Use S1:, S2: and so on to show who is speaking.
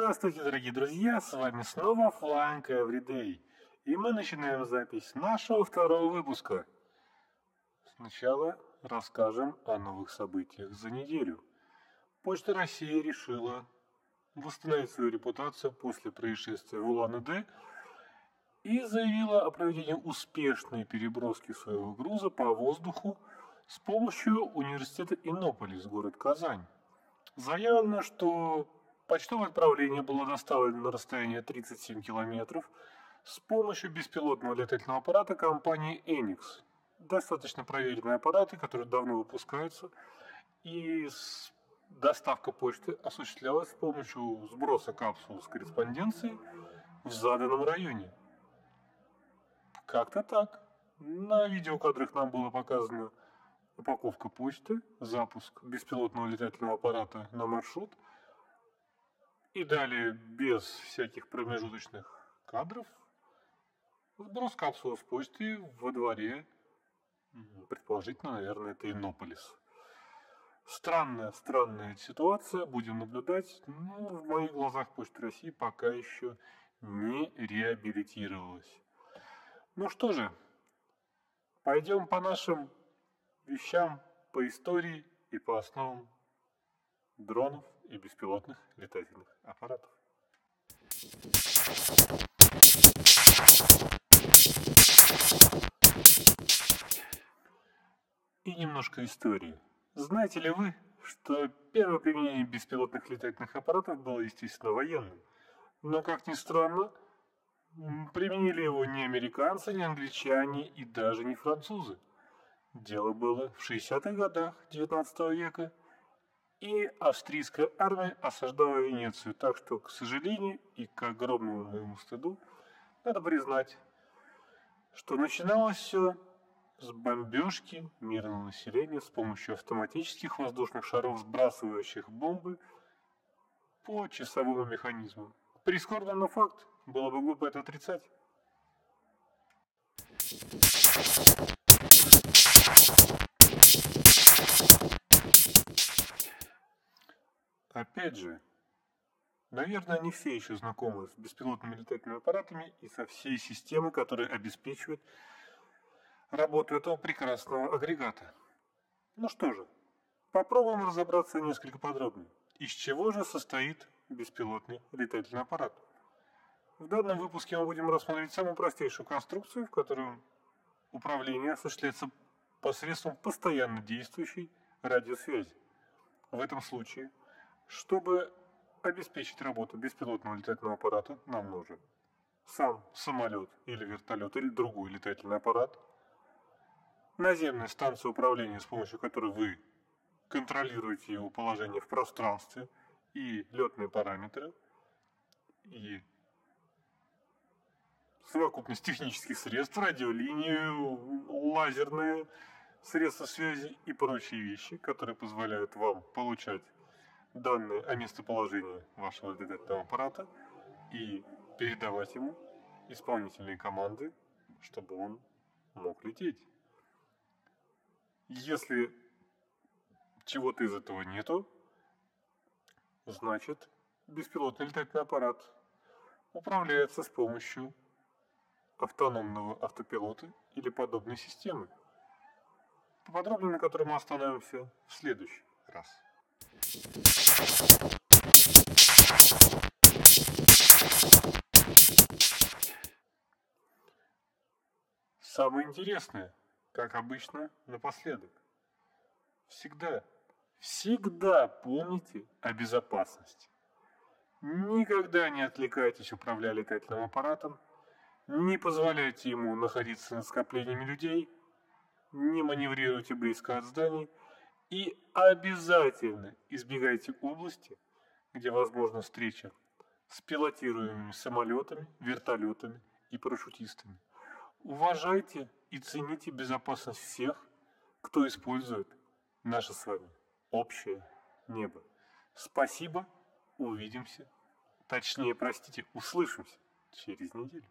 S1: Здравствуйте, дорогие друзья, с вами снова Flying Everyday. И мы начинаем запись нашего второго выпуска. Сначала расскажем о новых событиях за неделю. Почта России решила восстановить свою репутацию после происшествия в Улан-Удэ и заявила о проведении успешной переброски своего груза по воздуху с помощью университета Иннополис, город Казань. Заявлено, что почтовое отправление было доставлено на расстояние 37 километров с помощью беспилотного летательного аппарата компании Enix. Достаточно проверенные аппараты, которые давно выпускаются, и доставка почты осуществлялась с помощью сброса капсул с корреспонденцией в заданном районе. Как-то так. На видеокадрах нам было показано упаковка почты, запуск беспилотного летательного аппарата на маршрут. И далее, без всяких промежуточных кадров, сброс капсулы с почты во дворе, предположительно, наверное, это Иннополис. Странная, странная ситуация, будем наблюдать. Но в моих глазах Почта России пока еще не реабилитировалась. Ну что же, пойдем по нашим вещам по истории и по основам дронов и беспилотных летательных аппаратов. И немножко истории. Знаете ли вы, что первое применение беспилотных летательных аппаратов было, естественно, военным? Но, как ни странно, применили его не американцы, не англичане и даже не французы. Дело было в 60-х годах XIX века, и австрийская армия осаждала Венецию, так что, к сожалению и к огромному моему стыду, надо признать, что начиналось все с бомбежки мирного населения с помощью автоматических воздушных шаров, сбрасывающих бомбы по часовому механизму. Прискорбно, но факт, было бы глупо это отрицать. Опять же, наверное, не все еще знакомы с беспилотными летательными аппаратами и со всей системой, которая обеспечивает работу этого прекрасного агрегата. Ну что же, попробуем разобраться несколько подробнее. Из чего же состоит беспилотный летательный аппарат? В данном выпуске мы будем рассмотреть самую простейшую конструкцию, в которой управление осуществляется посредством постоянно действующей радиосвязи. В этом случае – чтобы обеспечить работу беспилотного летательного аппарата, нам нужен сам самолет или вертолет или другой летательный аппарат, наземная станция управления, с помощью которой вы контролируете его положение в пространстве и летные параметры, и совокупность технических средств, радиолинию, лазерные средства связи и прочие вещи, которые позволяют вам получать данные о местоположении вашего летательного аппарата и передавать ему исполнительные команды, чтобы он мог лететь. Если чего-то из этого нету, значит беспилотный летательный аппарат управляется с помощью автономного автопилота или подобной системы, поподробнее на которой мы остановимся в следующий раз. Самое интересное, как обычно, напоследок. Всегда, всегда помните о безопасности. Никогда не отвлекайтесь, управляя летательным аппаратом, не позволяйте ему находиться над скоплениями людей, не маневрируйте близко от зданий – и обязательно избегайте области, где возможна встреча с пилотируемыми самолетами, вертолетами и парашютистами. Уважайте и цените безопасность всех, кто использует наше с вами общее небо. Спасибо, увидимся, точнее, простите, услышимся через неделю.